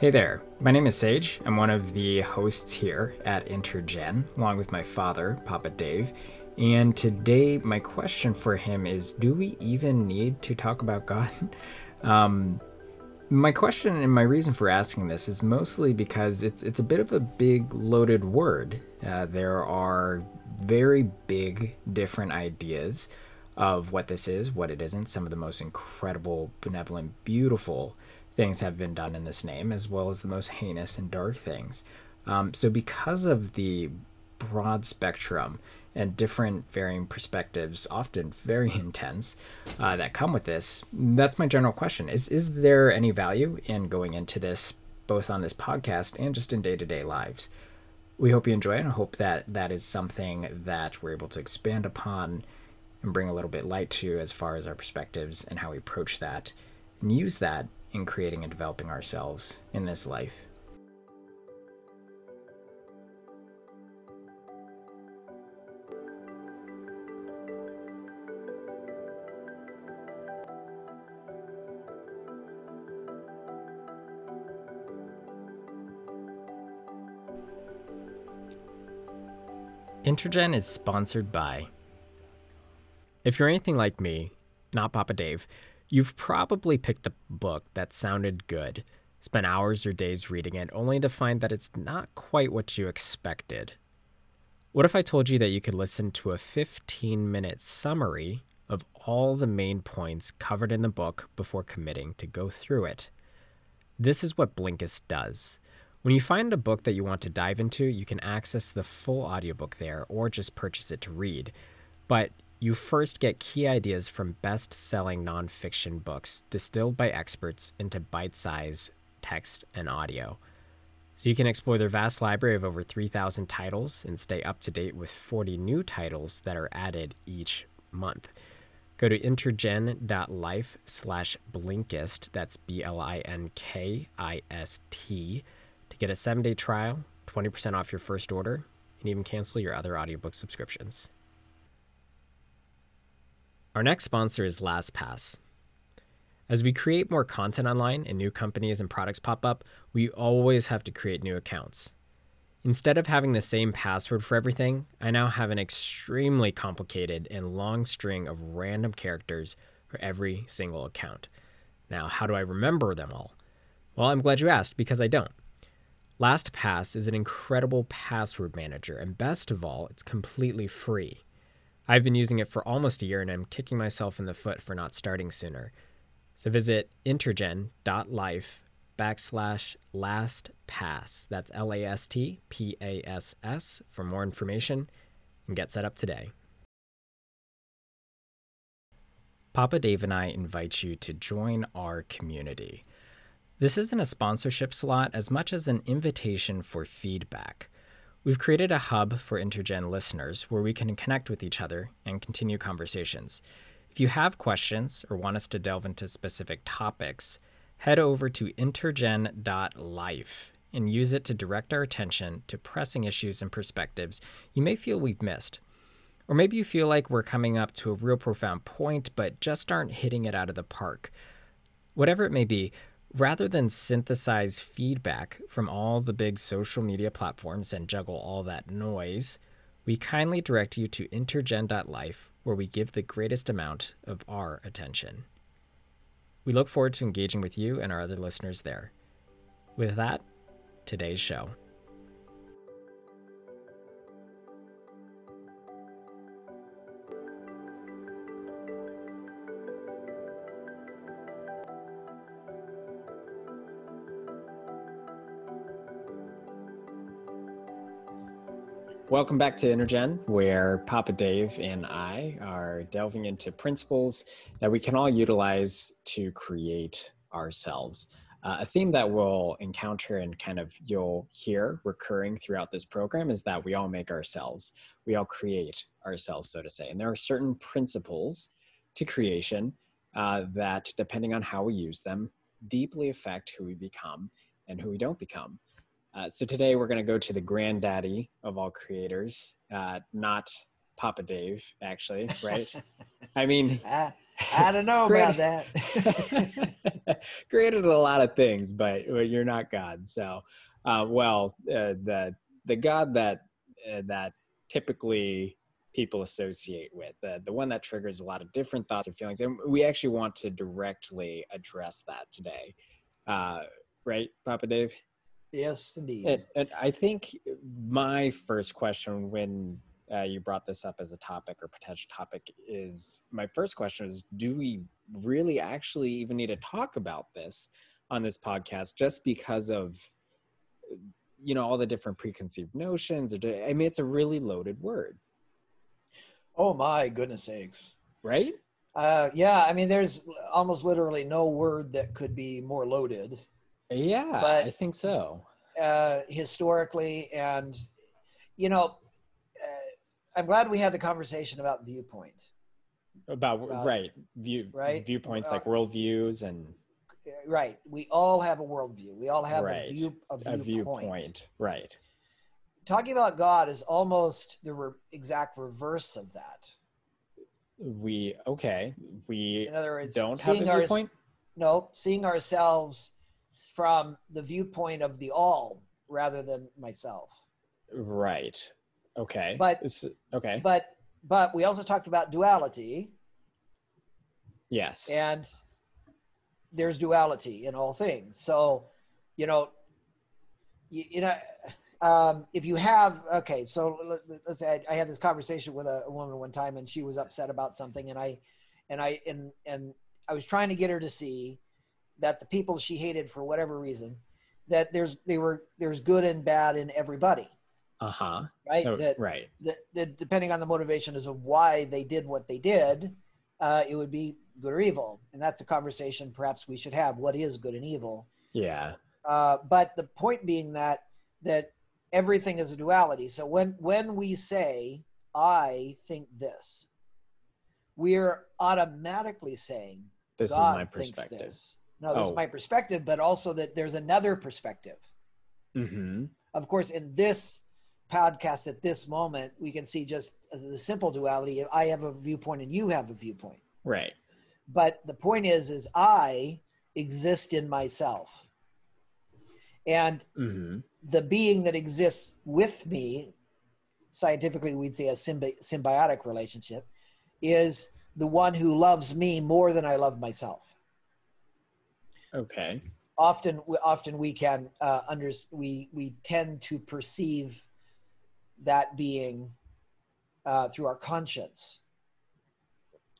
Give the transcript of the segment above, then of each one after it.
Hey there, my name is Sage. I'm one of the hosts here at Intergen, along with my father, Papa Dave. And today, my question for him is Do we even need to talk about God? Um, my question and my reason for asking this is mostly because it's, it's a bit of a big loaded word. Uh, there are very big, different ideas of what this is, what it isn't, some of the most incredible, benevolent, beautiful things have been done in this name, as well as the most heinous and dark things. Um, so, because of the broad spectrum and different varying perspectives, often very intense, uh, that come with this, that's my general question: is is there any value in going into this, both on this podcast and just in day to day lives? We hope you enjoy it, and hope that that is something that we're able to expand upon and bring a little bit light to as far as our perspectives and how we approach that, and use that in creating and developing ourselves in this life. Intergen is sponsored by. If you're anything like me, not Papa Dave, You've probably picked a book that sounded good, spent hours or days reading it, only to find that it's not quite what you expected. What if I told you that you could listen to a 15 minute summary of all the main points covered in the book before committing to go through it? This is what Blinkist does. When you find a book that you want to dive into, you can access the full audiobook there or just purchase it to read. But you first get key ideas from best selling nonfiction books distilled by experts into bite sized text and audio. So you can explore their vast library of over 3,000 titles and stay up to date with 40 new titles that are added each month. Go to intergen.life slash Blinkist, that's B L I N K I S T, to get a seven day trial, 20% off your first order, and even cancel your other audiobook subscriptions. Our next sponsor is LastPass. As we create more content online and new companies and products pop up, we always have to create new accounts. Instead of having the same password for everything, I now have an extremely complicated and long string of random characters for every single account. Now, how do I remember them all? Well, I'm glad you asked because I don't. LastPass is an incredible password manager, and best of all, it's completely free. I've been using it for almost a year and I'm kicking myself in the foot for not starting sooner. So visit intergen.life backslash last pass. That's L A S T P A S S for more information and get set up today. Papa Dave and I invite you to join our community. This isn't a sponsorship slot as much as an invitation for feedback. We've created a hub for Intergen listeners where we can connect with each other and continue conversations. If you have questions or want us to delve into specific topics, head over to intergen.life and use it to direct our attention to pressing issues and perspectives you may feel we've missed. Or maybe you feel like we're coming up to a real profound point but just aren't hitting it out of the park. Whatever it may be, Rather than synthesize feedback from all the big social media platforms and juggle all that noise, we kindly direct you to intergen.life, where we give the greatest amount of our attention. We look forward to engaging with you and our other listeners there. With that, today's show. Welcome back to Intergen, where Papa Dave and I are delving into principles that we can all utilize to create ourselves. Uh, a theme that we'll encounter and kind of you'll hear recurring throughout this program is that we all make ourselves. We all create ourselves, so to say. And there are certain principles to creation uh, that, depending on how we use them, deeply affect who we become and who we don't become. Uh, so today we're going to go to the granddaddy of all creators, uh, not Papa Dave, actually, right? I mean, I, I don't know about that. created a lot of things, but but you're not God. So, uh, well, uh, the the God that uh, that typically people associate with the the one that triggers a lot of different thoughts or feelings, and we actually want to directly address that today, uh, right, Papa Dave? Yes, indeed. And, and I think my first question when uh, you brought this up as a topic or potential topic is my first question is do we really actually even need to talk about this on this podcast just because of you know all the different preconceived notions or i mean it's a really loaded word. Oh my goodness sakes. Right? Uh, yeah i mean there's almost literally no word that could be more loaded yeah but i think so uh, historically and you know I'm glad we had the conversation about viewpoint. About, about right view right viewpoints uh, like worldviews and right. We all have a worldview. We all have right. a view a viewpoint. A viewpoint. Right. Talking about God is almost the re- exact reverse of that. We okay. We in other words don't have a viewpoint. Our, no, seeing ourselves from the viewpoint of the all rather than myself. Right. Okay. But it's, okay. But but we also talked about duality. Yes. And there's duality in all things. So, you know, you, you know, um, if you have okay, so let's say I, I had this conversation with a, a, woman one time, and she was upset about something, and I, and I, and and I was trying to get her to see that the people she hated for whatever reason, that there's they were there's good and bad in everybody. Uh-huh. Right? Oh, that, right. that, that, depending on the motivation as of why they did what they did uh, it would be good or evil. And that's a conversation perhaps we should have. What is good and evil? Yeah. Uh, but the point being that that everything is a duality. So when when we say i think this we're automatically saying this God is my perspective. this. No this oh. is my perspective but also that there's another perspective mm-hmm. of course in this podcast at this moment, we can see just the simple duality. I have a viewpoint and you have a viewpoint. Right. But the point is, is I exist in myself. And mm-hmm. the being that exists with me, scientifically, we'd say a symbi- symbiotic relationship, is the one who loves me more than I love myself. Okay. Often, often we can uh, under we we tend to perceive that being uh, through our conscience.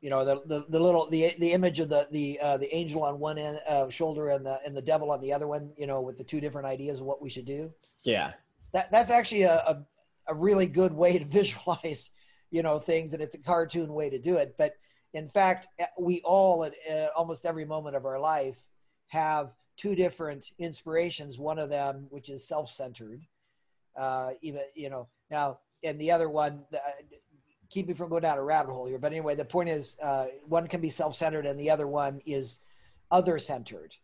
You know, the, the, the little the the image of the the uh, the angel on one end uh, shoulder and the and the devil on the other one. You know, with the two different ideas of what we should do. Yeah, that that's actually a, a, a really good way to visualize you know things, and it's a cartoon way to do it. But in fact, eh, we all at uh, almost every moment of our life have two different inspirations. One of them, which is self-centered, uh, even you know now, and the other one, uh, keep me from going down a rabbit hole here. But anyway, the point is, uh, one can be self-centered, and the other one is other-centered.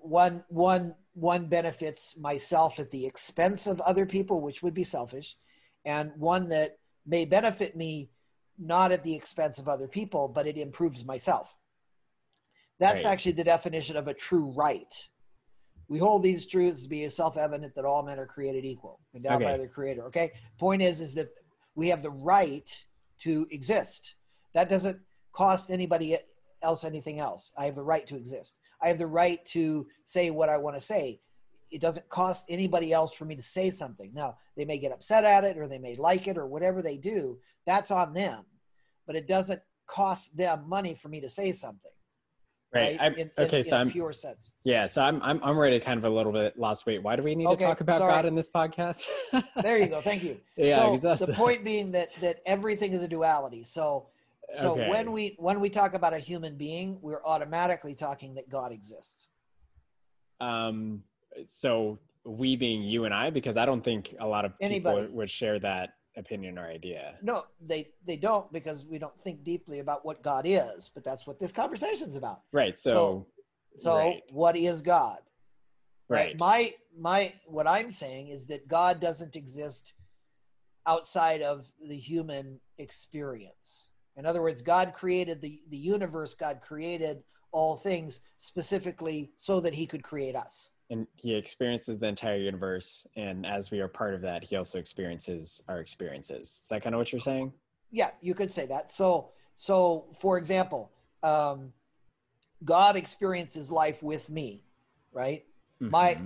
One, one, one benefits myself at the expense of other people, which would be selfish, and one that may benefit me not at the expense of other people, but it improves myself. That's right. actually the definition of a true right. We hold these truths to be self-evident that all men are created equal, endowed okay. by their creator. Okay. Point is, is that we have the right to exist. That doesn't cost anybody else anything else. I have the right to exist. I have the right to say what I want to say. It doesn't cost anybody else for me to say something. Now, they may get upset at it or they may like it or whatever they do. That's on them. But it doesn't cost them money for me to say something. Right. right? In, okay, in, so in I'm pure sense. Yeah, so I'm I'm I'm already kind of a little bit lost. Wait, why do we need okay, to talk about sorry. God in this podcast? there you go. Thank you. Yeah, so the point being that that everything is a duality. So so okay. when we when we talk about a human being, we're automatically talking that God exists. Um. So we being you and I, because I don't think a lot of Anybody. people would share that opinion or idea. No, they they don't because we don't think deeply about what God is, but that's what this conversation's about. Right. So so, so right. what is God? Right. right. My my what I'm saying is that God doesn't exist outside of the human experience. In other words, God created the the universe, God created all things specifically so that he could create us. And he experiences the entire universe. And as we are part of that, he also experiences our experiences. Is that kind of what you're saying? Yeah, you could say that. So, so for example, um, God experiences life with me, right? Mm-hmm. My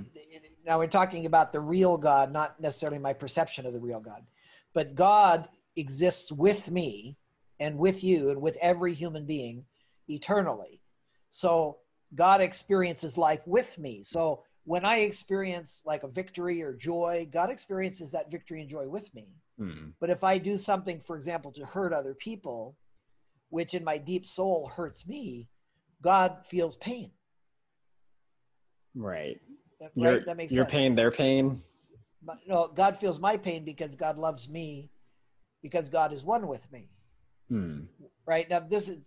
now we're talking about the real God, not necessarily my perception of the real God, but God exists with me and with you and with every human being eternally. So God experiences life with me. So when I experience like a victory or joy, God experiences that victory and joy with me. Mm-hmm. But if I do something, for example, to hurt other people, which in my deep soul hurts me, God feels pain. Right. Right. Your, that makes your sense. pain, their pain. But, no, God feels my pain because God loves me, because God is one with me. Hmm. Right now, this is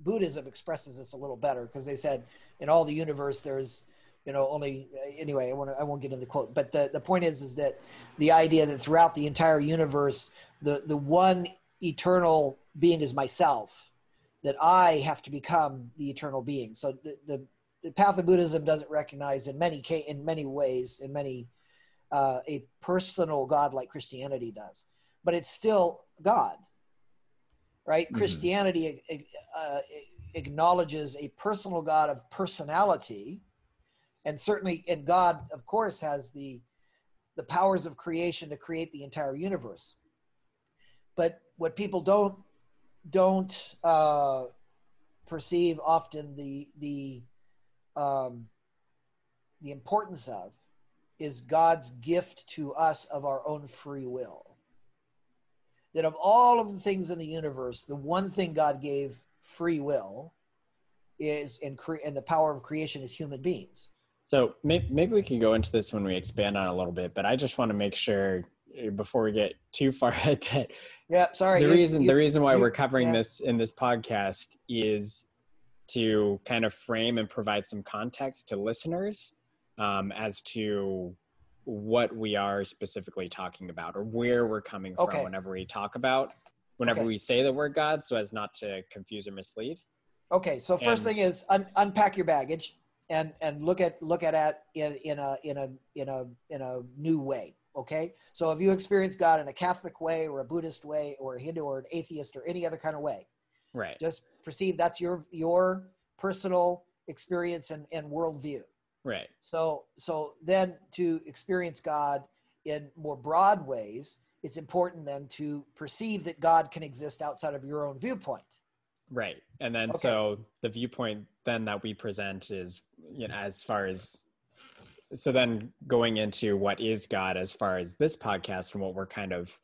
Buddhism expresses this a little better because they said in all the universe there's you know only anyway I want I won't get into the quote but the the point is is that the idea that throughout the entire universe the the one eternal being is myself that I have to become the eternal being so the, the the path of Buddhism doesn't recognize in many in many ways, in many uh, a personal God like Christianity does, but it's still God, right? Mm-hmm. Christianity uh, acknowledges a personal God of personality, and certainly, and God, of course, has the the powers of creation to create the entire universe. But what people don't don't uh, perceive often the the um, the importance of is God's gift to us of our own free will. That of all of the things in the universe, the one thing God gave free will is in cre- and the power of creation is human beings. So maybe, maybe we can go into this when we expand on a little bit, but I just want to make sure eh, before we get too far ahead that yeah, sorry. The you, reason you, the reason why you, we're covering yeah. this in this podcast is to kind of frame and provide some context to listeners um, as to what we are specifically talking about or where we're coming okay. from whenever we talk about whenever okay. we say the word god so as not to confuse or mislead okay so first and, thing is un- unpack your baggage and and look at look at it in, in a in a in a in a new way okay? So if you experience god in a catholic way or a buddhist way or a hindu or an atheist or any other kind of way right. just perceive that's your your personal experience and, and worldview. Right. So so then to experience god in more broad ways it's important then to perceive that god can exist outside of your own viewpoint right and then okay. so the viewpoint then that we present is you know as far as so then going into what is god as far as this podcast and what we're kind of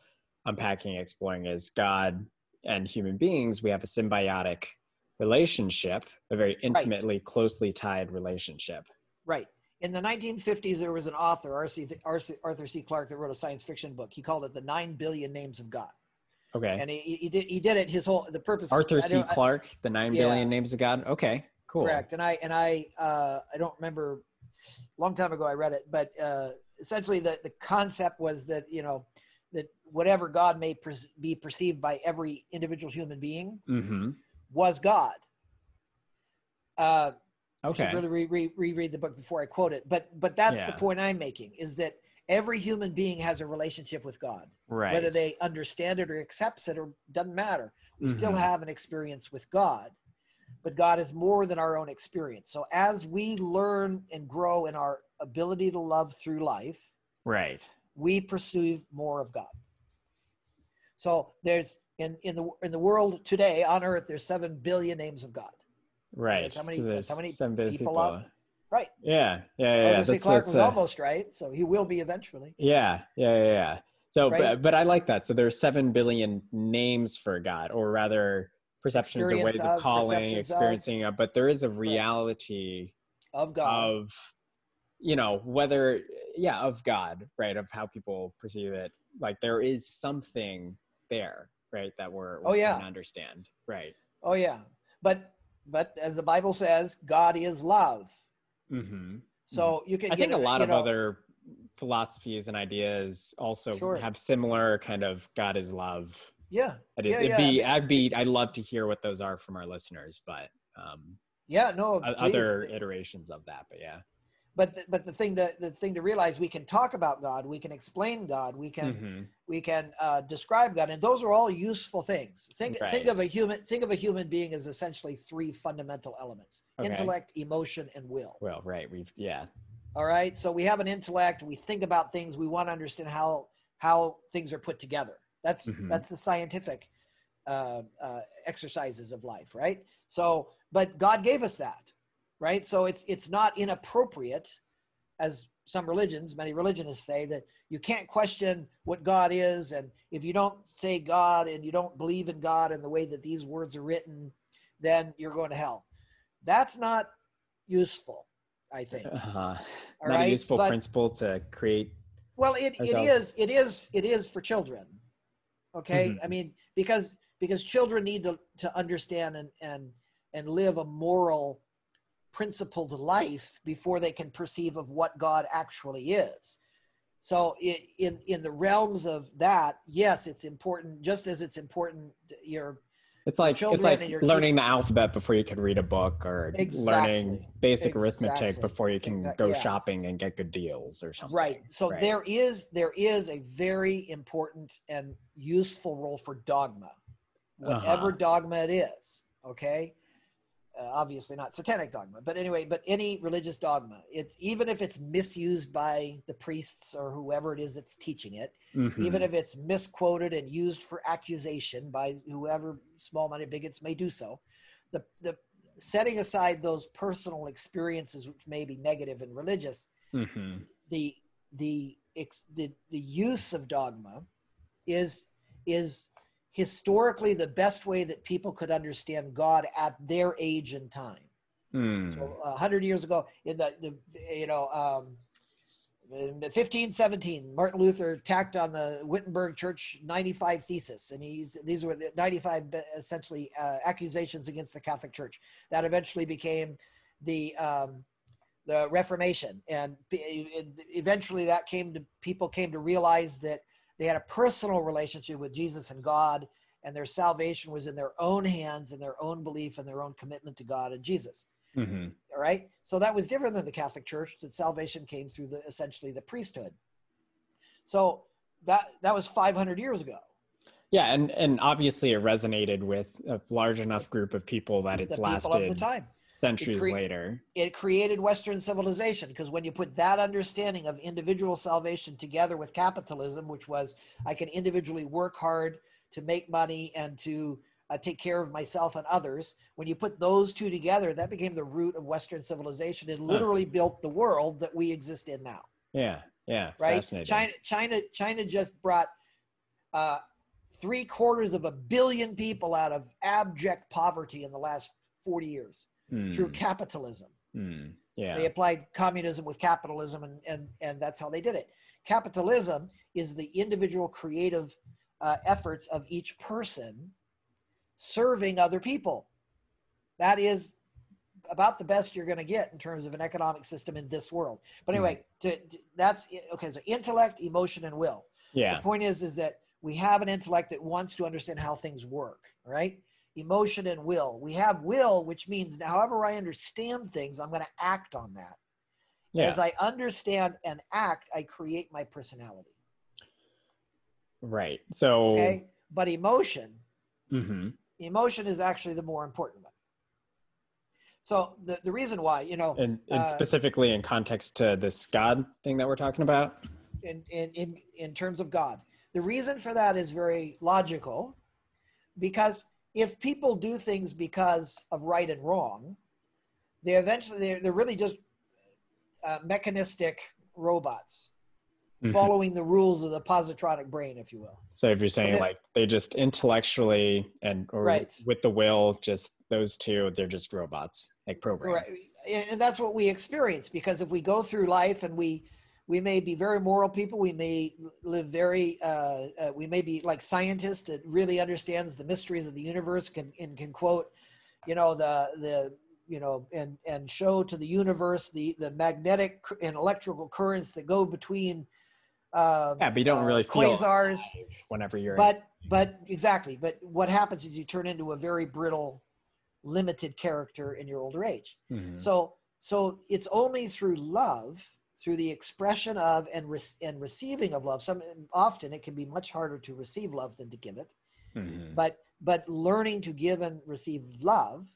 unpacking exploring is god and human beings, we have a symbiotic relationship, a very intimately, right. closely tied relationship. Right. In the 1950s, there was an author, Arthur C. Clarke, that wrote a science fiction book. He called it The Nine Billion Names of God. Okay. And he, he, did, he did it his whole, the purpose. Arthur C. Clarke, The Nine yeah, Billion Names of God. Okay, cool. Correct. And I, and I, uh, I don't remember, a long time ago I read it, but uh, essentially the, the concept was that, you know, that whatever God may per- be perceived by every individual human being mm-hmm. was God. Uh, okay. I should really re- re- reread the book before I quote it, but but that's yeah. the point I'm making is that every human being has a relationship with God. Right. Whether they understand it or accepts it or doesn't matter, we mm-hmm. still have an experience with God. But God is more than our own experience. So as we learn and grow in our ability to love through life, right we perceive more of God. So there's in in the in the world today on Earth, there's seven billion names of God. Right. That's how many? How many seven billion people? people right. Yeah, yeah, yeah. yeah. That's, Clarke that's, was uh, almost right, so he will be eventually. Yeah, yeah, yeah. yeah. So, right? but, but I like that. So there's seven billion names for God, or rather perceptions or ways of, of calling, experiencing. Of, but there is a reality of God of you know whether yeah of god right of how people perceive it like there is something there right that we're, we're oh yeah understand right oh yeah but but as the bible says god is love mm-hmm. so mm-hmm. you can i think a lot of know, other philosophies and ideas also sure. have similar kind of god is love yeah it is yeah, it'd yeah. be i'd be i'd love to hear what those are from our listeners but um Yeah, no, O- please. other iterations of that, but yeah. But the, but the thing to the thing to realize we can talk about god we can explain god we can Mhm. we can uh, describe god and those are all useful things think think of a human think of a human being as essentially three fundamental elements Okay. intellect emotion and will Well, right. We've yeah. all right so we have an intellect we think about things we want to understand how how things are put together that's Mhm. that's the scientific uh, uh, exercises of life right so but god gave us that right so it's it's not inappropriate as some religions many religionists say that you can't question what god is and if you don't say god and you don't believe in god in the way that these words are written then you're going to hell that's not useful i think Uh-huh. Not a useful but- principle to create. well, it, it is it is it is for children. Okay, Mhm. I mean because because children need to to understand and and and live a moral principled life before they can perceive of what God actually is. So in in the realms of that, yes, it's important. Just as it's important, your It's like children it's like learning the alphabet before you can read a book, or Exactly. learning basic arithmetic before you can Exact- go yeah. shopping and get good deals or something. right. So Right. there is there is a very important and useful role for dogma. whatever Uh-huh. dogma it is okay uh, obviously not satanic dogma but anyway but any religious dogma it's even if it's misused by the priests or whoever it is that's teaching it Mhm. even if it's misquoted and used for accusation by whoever small-minded bigots may do so the the setting aside those personal experiences which may be negative and religious Mhm. the the ex, the the use of dogma is is historically the best way that people could understand God at their age and time. Mm. So a hundred years ago, in the, the you know um, in 1517, Martin Luther tacked on the Wittenberg Church 95 thesis, and he's these were the 95 essentially uh, accusations against the Catholic Church that eventually became the um, the Reformation, and eventually that came to people came to realize that they had a personal relationship with Jesus and God, and their salvation was in their own hands and their own belief and their own commitment to God and Jesus. Mhm. all right? So that was different than the catholic church that salvation came through the essentially the priesthood. So that that was 500 years ago. Yeah, and and obviously it resonated with a large enough group of people that the it's people of the lasted time centuries cre- later. it created western civilization because when you put that understanding of individual salvation together with capitalism which was i can individually work hard to make money and to uh, take care of myself and others when you put those two together that became the root of western civilization. And literally built the world that we exist in now. Yeah, yeah, right? China, China, China just brought uh, three quarters of a billion people out of abject poverty in the last 40 years through Mm, capitalism. mm, yeah, They applied communism with capitalism, and, and, and that's how they did it. Capitalism is the individual creative uh, efforts of each person serving other people. That is about the best you're going to get in terms of an economic system in this world. But anyway, to, to- that's okay. So intellect, emotion, and will. yeah, The point is, is that we have an intellect that wants to understand how things work, right? Emotion and will. We have will, which means however I understand things, I'm going to act on that. yeah. As I understand and act, I create my personality. right. So, Okay. But emotion, mhm. emotion is actually the more important one. So the, the reason why, you know, and, and Uh, specifically in context to this God thing that we're talking about. in, in, in, in terms of God. The reason for that is very logical because if people do things because of right and wrong, they eventually, they're, they're really just uh, mechanistic robots Mhm. following the rules of the positronic brain, if you will. So if you're saying it- like they just intellectually and or Right. with the will, just those two, they're just robots, like programs. Right. And that's what we experience because if we go through life and we, we may be very moral people. We may live very. Uh, uh, we may be like scientists that really understands the mysteries of the universe can and can quote, you know, the the you know and and show to the universe the the magnetic and electrical currents that go between. Um, Yeah, but you don't uh, really feel quasars. whenever you're But but exactly. But what happens is you turn into a very brittle limited character in your older age. Mhm. So so it's only through love, through the expression of and re- and receiving of love. Some often it can be much harder to receive love than to give it. Mhm. But but learning to give and receive love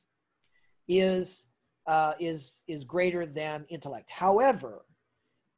is uh, is is greater than intellect. However,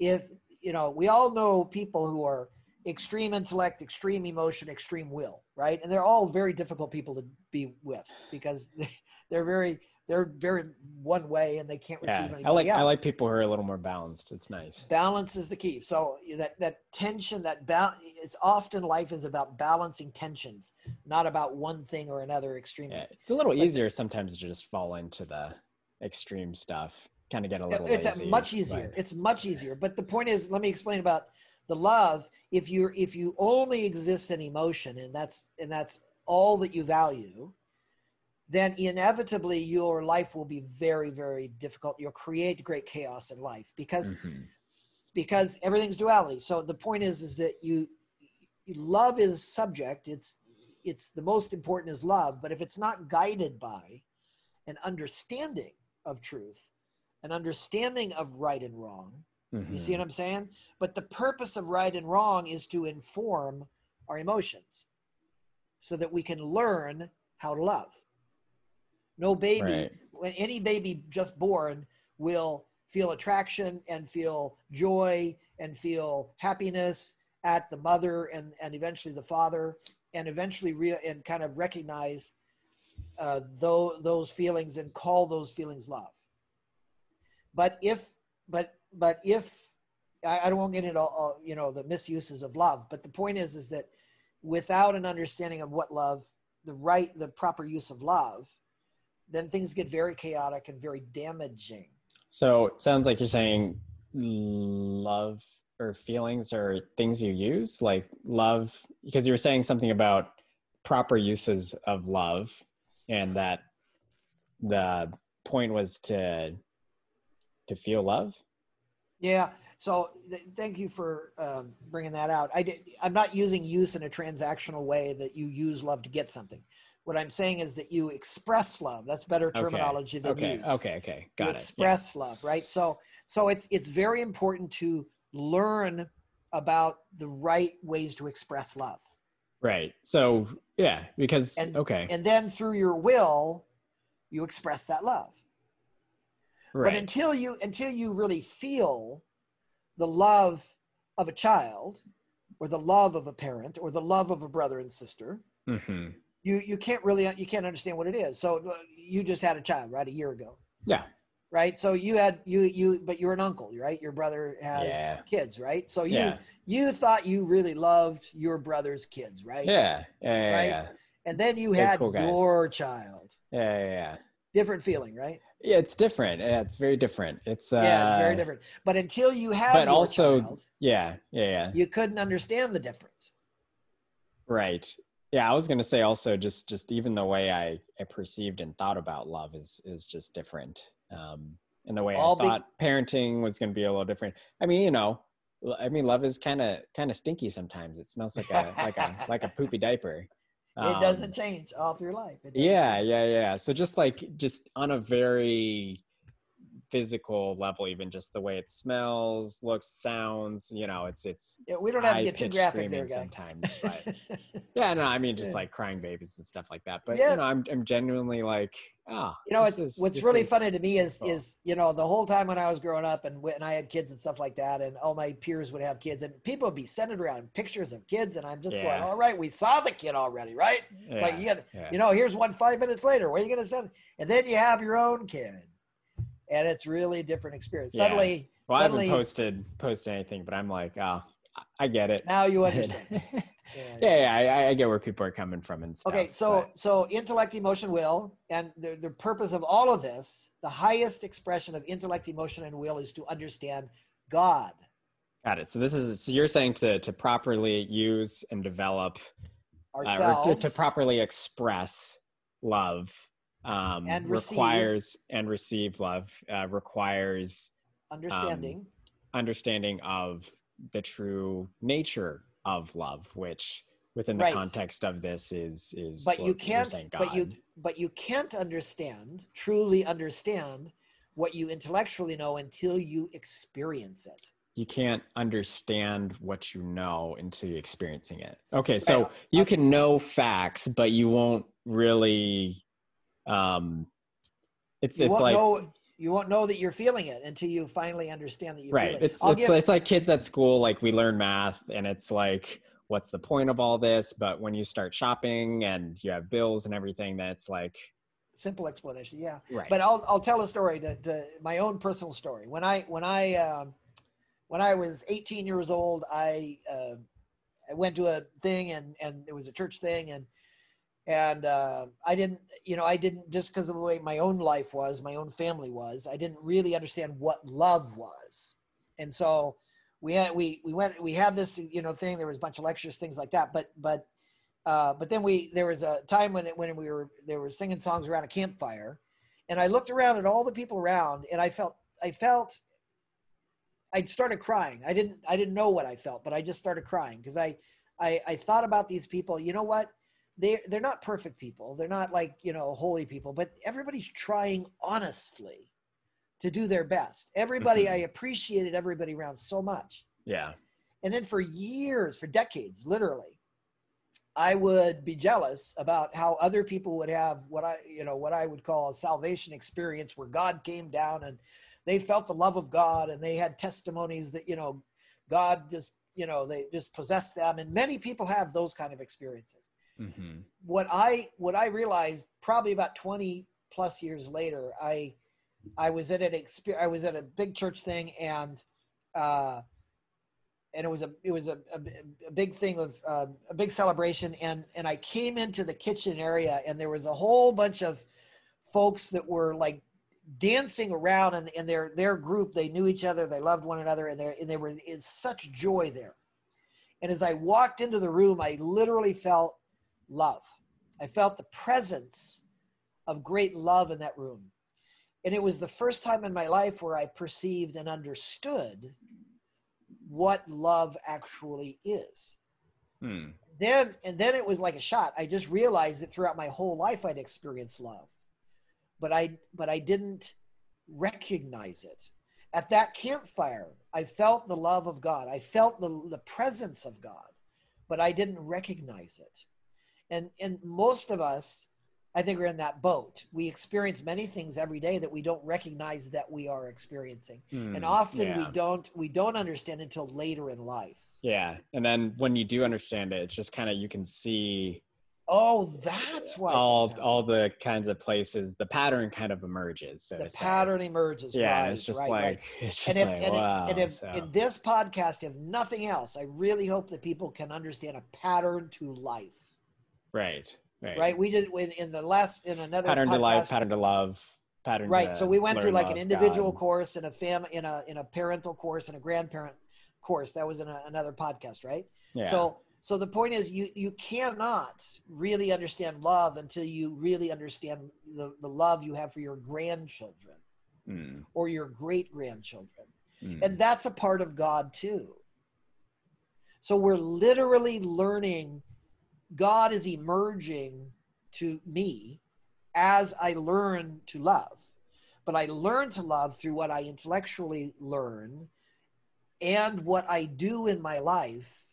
if you know, we all know people who are extreme intellect, extreme emotion, extreme will, right? And they're all very difficult people to be with because they're very they're very one way and they can't receive Yeah, I like else. I like people who are a little more balanced. It's nice. balance is the key. So that that tension, that ba- it's often life is about balancing tensions, not about one thing or another extreme. Yeah, it's a little But- easier sometimes to just fall into the extreme stuff. Kind of get a little it's a lazy. much easier but- it's much easier but the point is let me explain about the love if you're if you only exist in emotion and that's and that's all that you value then inevitably your life will be very very difficult. You'll create great chaos in life because Mhm. because everything's duality. So the point is is that you love is subject. It's it's the most important is love. But if it's not guided by an understanding of truth an understanding of right and wrong you see Mhm. what i'm saying? But the purpose of right and wrong is to inform our emotions so that we can learn how to love no baby Right. when any baby just born will feel attraction and feel joy and feel happiness at the mother and and eventually the father and eventually real and kind of recognize uh, those those feelings and call those feelings love but if but but if I, I don't want to get into all, you know the misuses of love but the point is is that without an understanding of what love the right the proper use of love then things get very chaotic and very damaging. So it sounds like you're saying love or feelings or things you use, like love, because you were saying something about proper uses of love, and that the point was to to feel love. yeah. So th- thank you for um, bringing that out. I did i'm not using use in a transactional way that you use love to get something what i'm saying is that you express love that's better Okay. terminology than Okay, use okay, okay, you got it. Yeah. express love right so so it's it's very important to learn about the right ways to express love Right. So yeah, because And- okay, and then through your will you express that love right. but until you until you really feel the love of a child or the love of a parent or the love of a brother and sister hmm you you can't really you can't understand what it is so uh, you just had a child right a year ago Yeah. right so you had you you but you're an uncle right your brother has Yeah. kids right so you Yeah. you thought you really loved your brother's kids right Yeah. Yeah. Yeah. Right? And then you They're had cool your child Yeah. Yeah. yeah. different feeling right Yeah, it's different. Yeah, it's very different. It's uh, yeah it's very different but until you have, but also- child, Yeah, yeah, yeah. you couldn't understand the difference Right. Yeah, I was gonna say also just just even the way I, I perceived and thought about love is is just different. Um, and the way All I thought parenting was gonna be a little different. I mean, you know, i mean, love is kind of kind of stinky sometimes. It smells like a like a like a poopy diaper. it doesn't Um, change all through life yeah yeah yeah so just like just on a very physical level even just the way it smells looks sounds you know it's it's Yeah, we don't have to get too graphic there, screaming guy. sometimes but yeah no i mean just Yeah. like crying babies and stuff like that but Yeah. you know i'm, I'm genuinely like oh you know, it's is- what's really funny to me is cool. is you know the whole time when I was growing up and when I had kids and stuff like that, and all my peers would have kids, and people would be sending around pictures of kids, and I'm just going, all right, we saw the kid already, right? It's like you got, yeah. you know, here's one five minutes later. Where are you gonna send? And then you have your own kid, and it's really a different experience. Yeah. Suddenly, well i haven't posted posted anything but i'm like oh I- get it now you understand. yeah, Yeah. yeah, I, I get where people are coming from and stuff Okay, so but- so intellect, emotion, will, and the the purpose of all of this, the highest expression of intellect, emotion, and will is to understand God. Got it. So this is so you're saying to to properly use and develop uh, Ourselves or to, to properly express love um, And receive. requires and receive love uh, requires understanding. understanding of the true nature of love, which within the Right. context of this is is but you can't but you but you can't understand truly understand what you intellectually know until you experience it you can't understand what you know until you're experiencing it. Okay, so Right. you can know facts, but you won't really. Um, it's you it's won't like know you won't know that you're feeling it until you finally understand that you right. feel it. It's I'll it's give- it's like kids at school. Like we learn math, and it's like, what's the point of all this? But when you start shopping and you have bills and everything, that's like simple explanation yeah right. but I'll I'll tell a story to, to my own personal story. When I when I um, when I was 18 years old, I uh, I went to a thing and and it was a church thing and and uh, I didn't you know I didn't just because of the way my own life was, my own family was, I didn't really understand what love was, and so we had we we went we had this you know thing. There was a bunch of lectures, things like that, but but. Uh, but then we there was a time when it, when we were they were singing songs around a campfire, and I looked around at all the people around, and I felt I felt I started crying. I didn't I didn't know what I felt, but I just started crying because I, I I thought about these people. You know what? They they're not perfect people. They're not like you know holy people, but everybody's trying honestly to do their best. Everybody Mhm. I appreciated everybody around so much. yeah. And then for years, for decades, literally, I would be jealous about how other people would have what I, you know, what I would call a salvation experience where God came down and they felt the love of God and they had testimonies that, you know, God just, you know, they just possessed them. And many people have those kind of experiences. Hmm What I, what I realized probably about 20 plus years later, I, I was at an experience, I was at a big church thing and, uh, and it was a it was a, a, a big thing of uh, a big celebration and and I came into the kitchen area and there was a whole bunch of folks that were like dancing around and in their their group they knew each other they loved one another and and they were in such joy there. And as I walked into the room I literally felt love. I felt the presence of great love in that room. And it was the first time in my life where I perceived and understood what love actually is. Hmm. then and then it was like a shot. I just realized that throughout my whole life i'd experienced love but i but i didn't recognize it. At that campfire i felt the love of god. I felt the, the presence of god but i didn't recognize it and and most of us i think are in that boat we experience many things every day that we don't recognize that we are experiencing and Hmm. often we don't we don't understand until later in life Yeah, and then when you do understand it, it's just kind of you can see oh that's why all all the kinds of places the pattern kind of emerges. So the to say. pattern emerges Yeah, right, it's just right, like right. it's just and if, like and, wow. and if so- in this podcast if nothing else i really hope that people can understand a pattern to life right, right, right we did in, in the last in another Pattern to podcast, life, pattern to love, pattern. right to so we went through like an individual God. course and a fam in a in a parental course and a grandparent course that was in a, another podcast right Yeah. so so the point is you you cannot really understand love until you really understand the, the love you have for your grandchildren Mm, or your great grandchildren mm. and that's a part of god too so we're literally learning god is emerging to me as i learn to love but i learn to love through what i intellectually learn and what i do in my life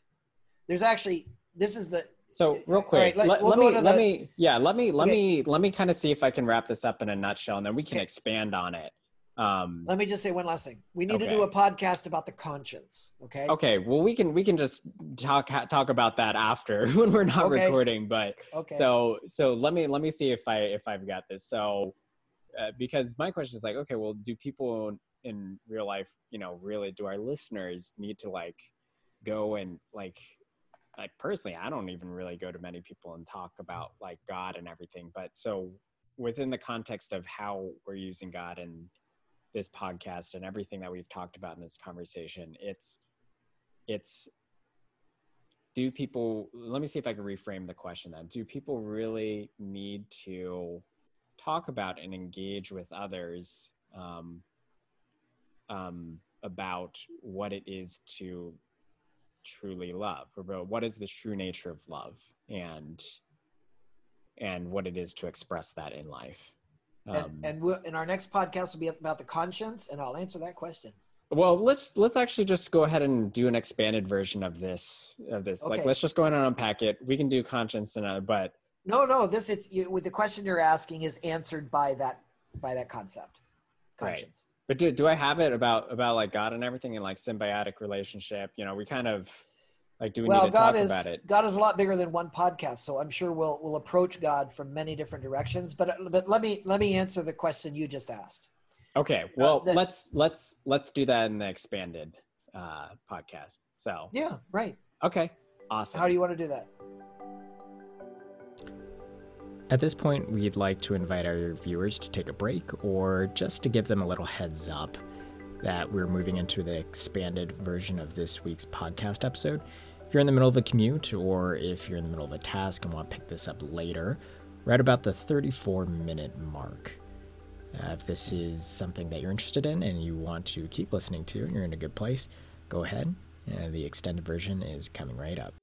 there's actually this is the So real quick, right, let- let, we'll let me let the- me yeah let me let Okay. me let me kind of see if I can wrap this up in a nutshell, and then we can Okay. expand on it. Um, let me just say one last thing we need to do a podcast about the conscience okay okay, well we can we can just talk talk about that after when we're not Okay. recording, but okay so so let me let me see if I if I've got this. So uh, because my question is like, okay, well, do people in real life, you know, really do our listeners need to like go and like like personally, I don't even really go to many people and talk about like God and everything. But so within the context of how we're using God in this podcast and everything that we've talked about in this conversation, it's it's do people let me see if I can reframe the question then. Do people really need to talk about and engage with others um, um, about what it is to truly love about what is the true nature of love and and what it is to express that in life um, and, and we'll, in our next podcast will be about the conscience and i'll answer that question. Well let's let's actually just go ahead and do an expanded version of this of this. Okay. like let's just go ahead and unpack it. We can do conscience and uh, but no no this is you, with the question you're asking is answered by that by that concept. Conscience. Right. but do, do i have it about about like god and everything and like symbiotic relationship? You know we kind of like do we well, need to god talk is, about it. God is a lot bigger than one podcast so i'm sure we'll we'll approach god from many different directions but but let me let me answer the question you just asked. Okay well uh, the, let's let's let's do that in the expanded uh podcast so. Yeah right. Okay awesome. How do you want to do that? At this point, we'd like to invite our viewers to take a break or just to give them a little heads up that we're moving into the expanded version of this week's podcast episode. If you're in the middle of a commute or if you're in the middle of a task and want to pick this up later, right about the 34 minute mark. Uh, if this is something that you're interested in and you want to keep listening to and you're in a good place, go ahead. Uh, the extended version is coming right up.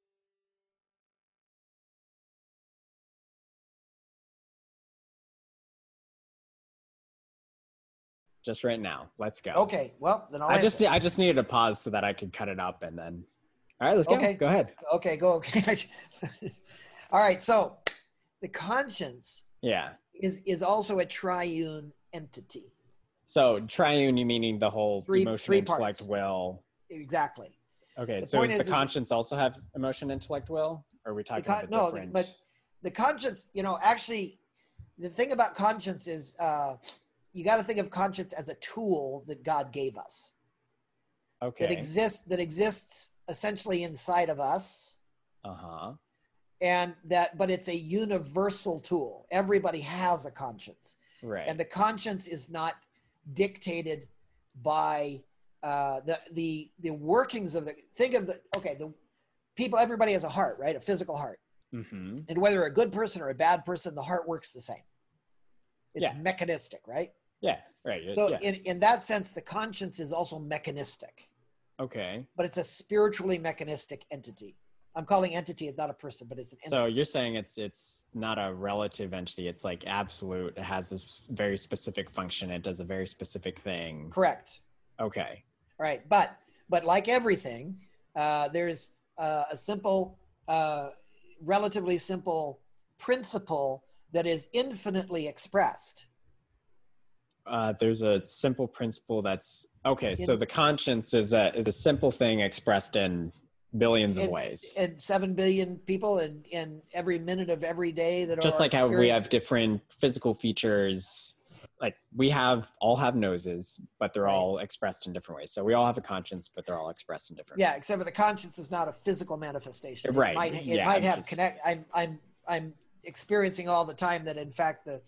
Just right now. Let's go. Okay. Well, then I'll I just I just needed a pause so that I could cut it up and then. All right, let's go. Okay. Go ahead. Okay, go. Okay. All right. So, the conscience. Yeah. Is is also a triune entity. So triune, you meaning the whole three, emotion, three intellect, parts. will. Exactly. Okay, the so does is, the conscience is, also have emotion, intellect, will? Or are we talking con- about different? No, but the conscience, you know, actually, the thing about conscience is uh, you got to think of conscience as a tool that God gave us. Okay. That exists that exists essentially inside of us. Uh-huh. And that but it's a universal tool. Everybody has a conscience. Right. And the conscience is not dictated by uh, the the the workings of the think of the okay the people everybody has a heart right a physical heart mm-hmm. and whether a good person or a bad person the heart works the same it's yeah. mechanistic right yeah, right. So yeah. in in that sense, the conscience is also mechanistic. Okay. But it's a spiritually mechanistic entity. I'm calling entity it's not a person, but it's an entity. So you're saying it's it's not a relative entity. It's like absolute. It has a very specific function. It does a very specific thing. Correct. Okay. All right, but but like everything, uh, there's uh, a simple, uh, relatively simple principle that is infinitely expressed uh, there's a simple principle that's okay. So the conscience is a is a simple thing expressed in billions of ways and seven billion people and in every minute of every day that are just like how we have different physical features like we have all have noses but they're right. all expressed in different ways so we all have a conscience but they're all expressed in different yeah ways. except for the conscience is not a physical manifestation right it might, it yeah, might have just... connect i'm i'm i'm experiencing all the time that in fact the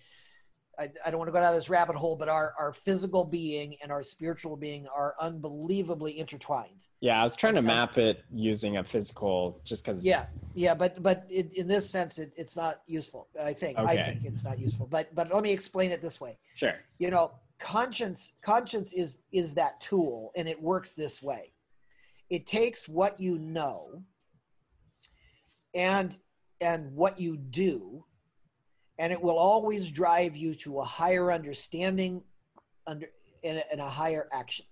I, I don't want to go down this rabbit hole, but our, our physical being and our spiritual being are unbelievably intertwined. Yeah, I was trying to map it using a physical, just because. Yeah, yeah, but but it, in this sense, it, it's not useful. I think okay. I think it's not useful. But but let me explain it this way. Sure. You know, conscience conscience is is that tool, and it works this way. It takes what you know and and what you do and it will always drive you to a higher understanding under in a, in a higher action.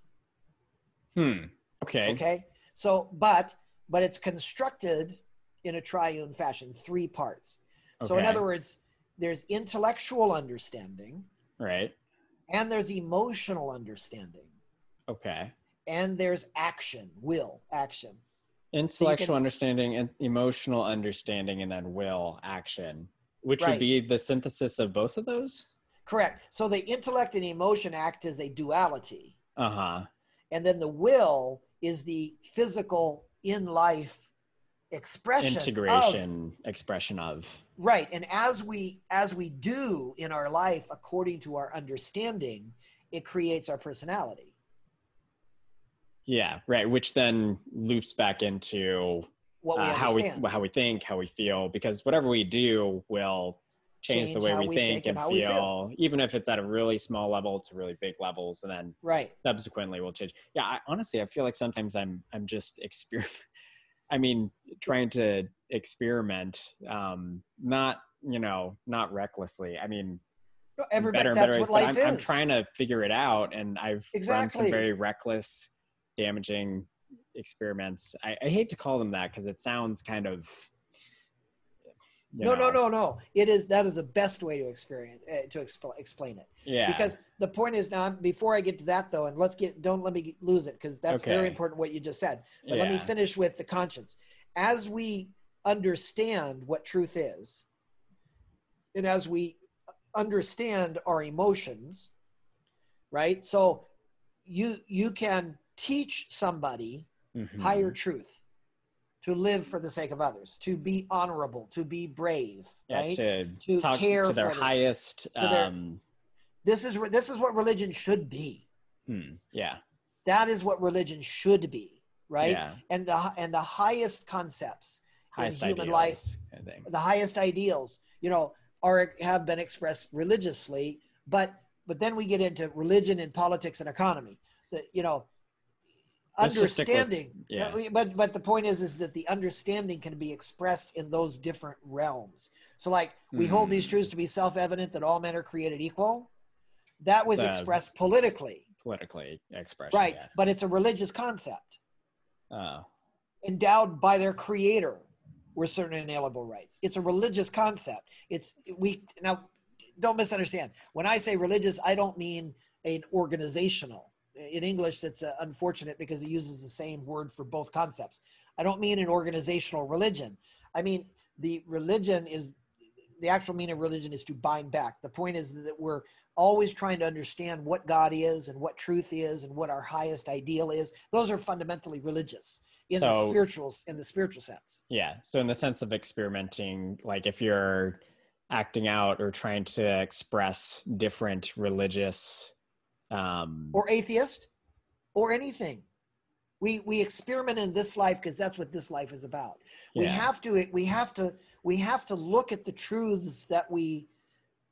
Hmm. Okay. Okay? So but but it's constructed in a triune fashion three parts. Okay. so in other words there's intellectual understanding right. and there's emotional understanding. Okay. And there's action will action. Intellectual so can, understanding and emotional understanding and then will action which right. would be the synthesis of both of those? Correct. So the intellect and emotion act as a duality. Uh huh. And then the will is the physical in life expression integration of, expression of right and as we as we do in our life according to our understanding it creates our personality yeah right which then loops back into what we uh, how we how we think, how we feel, because whatever we do will change, change the way we, we think, think, and, feel, feel, even if it's at a really small level to really big levels, and then right subsequently will change. Yeah, I, honestly, I feel like sometimes I'm I'm just exper- I mean, trying to experiment, um, not you know, not recklessly. I mean, everybody better that's better what life I'm, is. I'm trying to figure it out, and I've exactly. run some very reckless, damaging experiments. I, I hate to call them that because it sounds kind of. no, know. no, no, no. It is that is the best way to experience uh, to expl- explain it. Yeah. Because the point is now, before I get to that though, and let's get don't let me lose it because that's okay. very important what you just said. But yeah. let me finish with the conscience. As we understand what truth is, and as we understand our emotions, right? So you you can teach somebody mm-hmm. higher truth to live for the sake of others, to be honorable, to be brave, yeah, right? To, to talk care to their highest. Their, um, this is this is what religion should be. Hmm, yeah, that is what religion should be, right? Yeah. And the and the highest concepts highest in human life, the highest ideals, you know, are have been expressed religiously, but but then we get into religion and politics and economy. The, you know, understanding. With, yeah. But but the point is is that the understanding can be expressed in those different realms. So like we mm-hmm. hold these truths to be self-evident that all men are created equal. That was the, expressed politically. Politically expressed. Right. Yeah. But it's a religious concept. Oh. Endowed by their creator with certain inalienable rights. It's a religious concept. It's we now don't misunderstand. When I say religious, I don't mean an organizational. In English, that's uh, unfortunate because it uses the same word for both concepts. I don't mean an organizational religion. I mean the religion is the actual meaning of religion is to bind back. The point is that we're always trying to understand what God is and what truth is and what our highest ideal is. Those are fundamentally religious in so, the spirituals in the spiritual sense. Yeah. So in the sense of experimenting, like if you're acting out or trying to express different religious um or atheist or anything. We we experiment in this life because that's what this life is about. Yeah. We have to we have to we have to look at the truths that we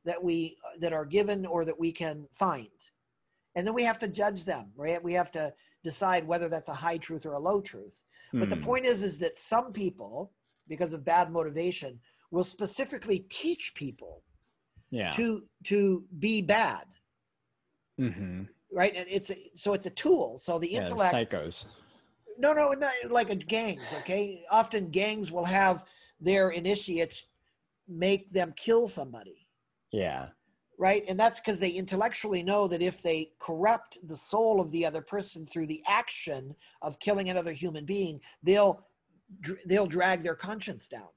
that we that are given or that we can find. And then we have to judge them, right? We have to decide whether that's a high truth or a low truth. But the hmm. point is, is that some people, because of bad motivation, will specifically teach people yeah. to to be bad. Mm-hmm. Right, and it's a, so it's a tool. So the yeah, psychos. No, no, not like a gangs. Okay, often gangs will have their initiates make them kill somebody. Yeah right? And that's because they intellectually know that if they corrupt the soul of the other person through the action of killing another human being, they'll they'll drag their conscience down.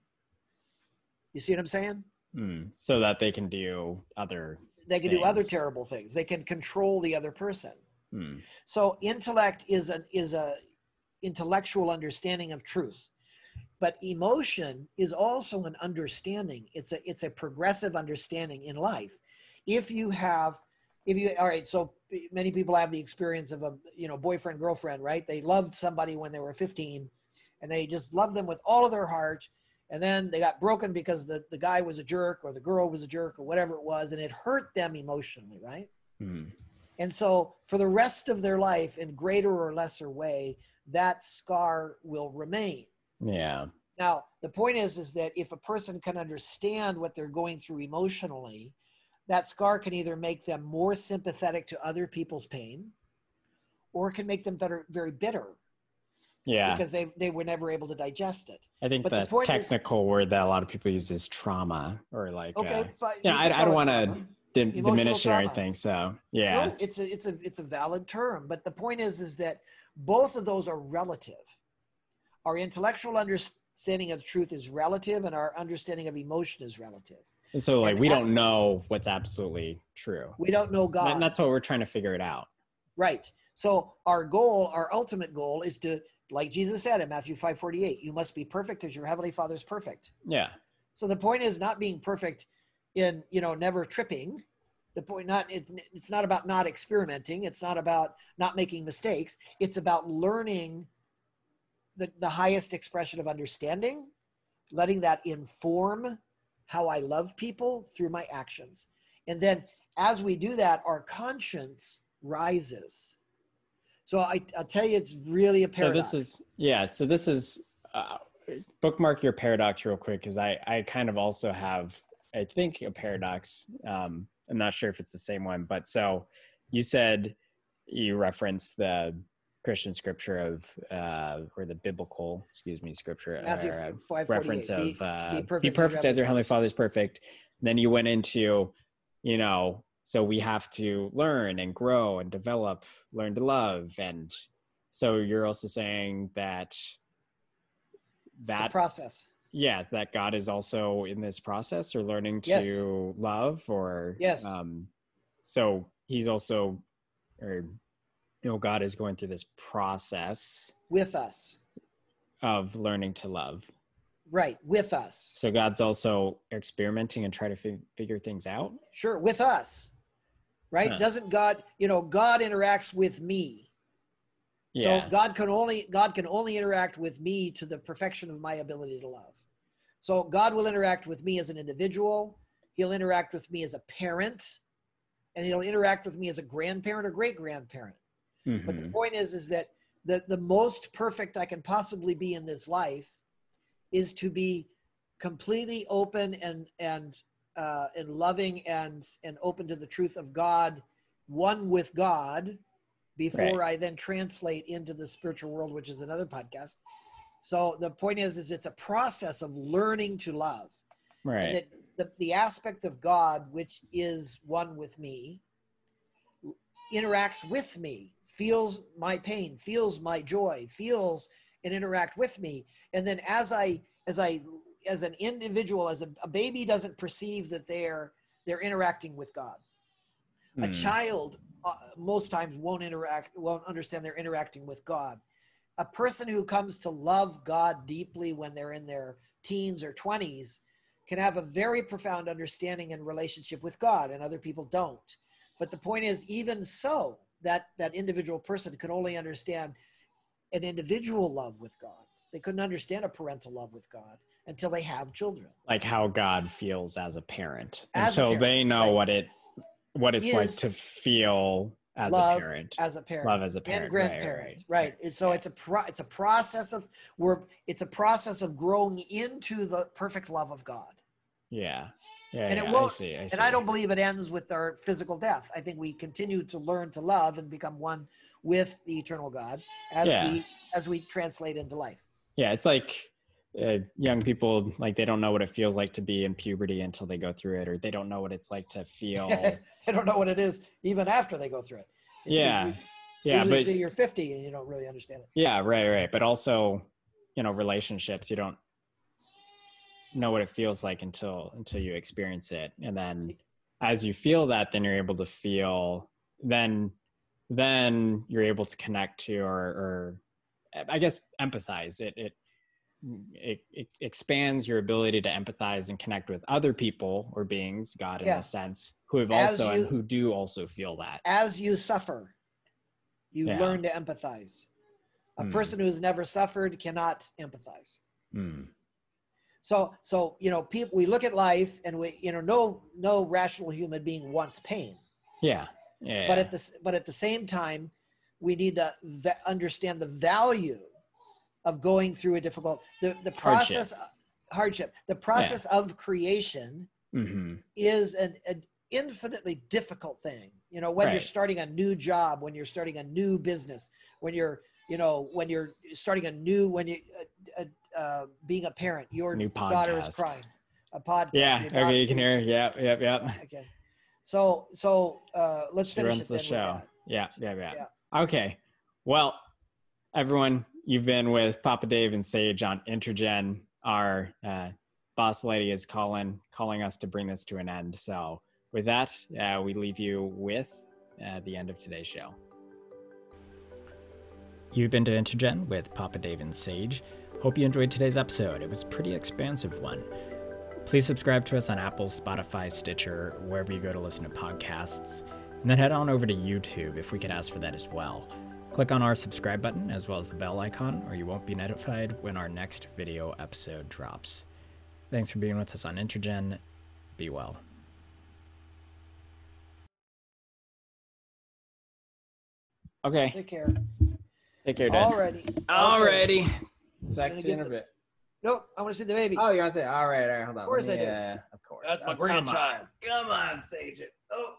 You see what I'm saying? Mm, so that they can do other. They can things. do other terrible things. They can control the other person. Mm. So intellect is an is a intellectual understanding of truth but emotion is also an understanding it's a it's a progressive understanding in life if you have if you all right so many people have the experience of a you know boyfriend girlfriend right they loved somebody when they were 15 and they just loved them with all of their heart and then they got broken because the, the guy was a jerk or the girl was a jerk or whatever it was and it hurt them emotionally right mm. and so for the rest of their life in greater or lesser way that scar will remain yeah now the point is is that if a person can understand what they're going through emotionally that scar can either make them more sympathetic to other people's pain or it can make them better, very bitter. Yeah. Because they, they were never able to digest it. I think but the, the technical is, word that a lot of people use is trauma or like, okay, uh, fine, yeah, I, I don't want to dim, diminish trauma. or anything. So yeah, no, it's a, it's a, it's a valid term, but the point is, is that both of those are relative. Our intellectual understanding of truth is relative and our understanding of emotion is relative. And so like and we don't know what's absolutely true. We don't know God. And that's what we're trying to figure it out. Right. So our goal, our ultimate goal is to like Jesus said in Matthew 5:48, you must be perfect as your heavenly Father is perfect. Yeah. So the point is not being perfect in, you know, never tripping. The point not it's, it's not about not experimenting, it's not about not making mistakes. It's about learning the, the highest expression of understanding, letting that inform how I love people through my actions. And then as we do that, our conscience rises. So I, I'll tell you, it's really a paradox. So this is, yeah. So this is uh, bookmark your paradox real quick because I I kind of also have I think a paradox. Um, I'm not sure if it's the same one, but so you said you referenced the Christian scripture of uh, or the biblical, excuse me, scripture Matthew or, uh, 5:48. reference Be- of uh, be perfect be as perfect your as your heavenly heavenly Father is perfect. Then you went into, you know, so we have to learn and grow and develop, learn to love, and so you're also saying that that process. yeah that god is also in this process or learning to Yes. love or Yes. um so he's also or you know god is going through this process with us. of learning to love Right, with us. so god's also experimenting and try to fi- figure things out Sure, with us. Right? Huh. Doesn't God, you know, God interacts with me. yeah So God can only God can only interact with me to the perfection of my ability to love. So God will interact with me as an individual. He'll interact with me as a parent, and he'll interact with me as a grandparent or great grandparent. But the Mhm. point is, is that the, the most perfect I can possibly be in this life is to be completely open and and uh, and loving and and open to the truth of God, one with God, before I then translate into the spiritual world, which is another podcast. So the point is, is it's a process of learning to love. And right. that the, the aspect of God, which is one with me, interacts with me, feels my pain, feels my joy, feels and interact with me. And then as I, as I, as an individual, as a, a baby doesn't perceive that they're, they're interacting with God. A Hmm. child uh, most times won't interact, won't understand they're interacting with God. A person who comes to love God deeply when they're in their teens or 20s can have a very profound understanding and relationship with God, and other people don't. But the point is, even so, that that individual person can only understand an individual love with God. They couldn't understand a parental love with God until they have children. like how god feels as a parent and As a so parent, they know right. what it what it's like to feel as love a parent as a parent love as a and parent right, right, grandparents right. right, And so it's a pro- it's a process of we're it's a process of growing into the perfect love of god Yeah. Yeah. And it yeah, I see. I see. and i don't believe it ends with our physical death i think we continue to learn to love and become one with the eternal god as Yeah. we as we translate into life Yeah. It's like uh, young people, like they don't know what it feels like to be in puberty until they go through it, or they don't know what it's like to feel. they don't know what it is even after they go through it It- yeah. it- Yeah. But you're 50 and you don't really understand it yeah, right, right. But also, you know, relationships, you don't know what it feels like until until you experience it. And then as you feel that, then you're able to feel then then you're able to connect to or or I guess empathize. It it it, it expands your ability to empathize and connect with other people or beings, God in Yeah. a sense, who have As also you- and who do also feel that. as you suffer, you Yeah. learn to empathize. A Hmm. person who has never suffered cannot empathize. Mm. So, so you know, people we look at life and we, you know, no, no rational human being wants pain, Yeah. Yeah. but at this, but at the same time, we need to va- understand the value of going through a difficult the the process hardship. The process of creation hmm is an, an infinitely difficult thing you know when you're starting a new job when you're starting a new business when you're you know when you're starting a new when you uh, uh, uh, being a parent your New daughter is crying a podcast Yeah. Okay, you can hear. Yep. Yep. Yep. okay so so uh let's She finish runs it the then show. that. Yeah, yeah, yeah, Okay. Well, everyone, you've been with Papa Dave and Sage on Intergen. Our uh, boss lady is calling calling us to bring this to an end. So with that, uh, we leave you with uh, the end of today's show. You've been to Intergen with Papa Dave and Sage. Hope you enjoyed today's episode. It was a pretty expansive one. Please subscribe to us on Apple, Spotify, Stitcher, wherever you go to listen to podcasts. And then head on over to YouTube if we could ask for that as well. Click on our subscribe button as well as the bell icon, or you won't be notified when our next video episode drops. Thanks for being with us on Intergen. Be well. Okay, take care take care, Dad. already Alrighty. Sex Gonna get the- interview. Nope, I want to see the baby. Oh, you want to say? All right, all right, hold on. Of course me, I do. Uh, of course. That's my Oh, come on. grandchild. Come on, Sage it. Oh,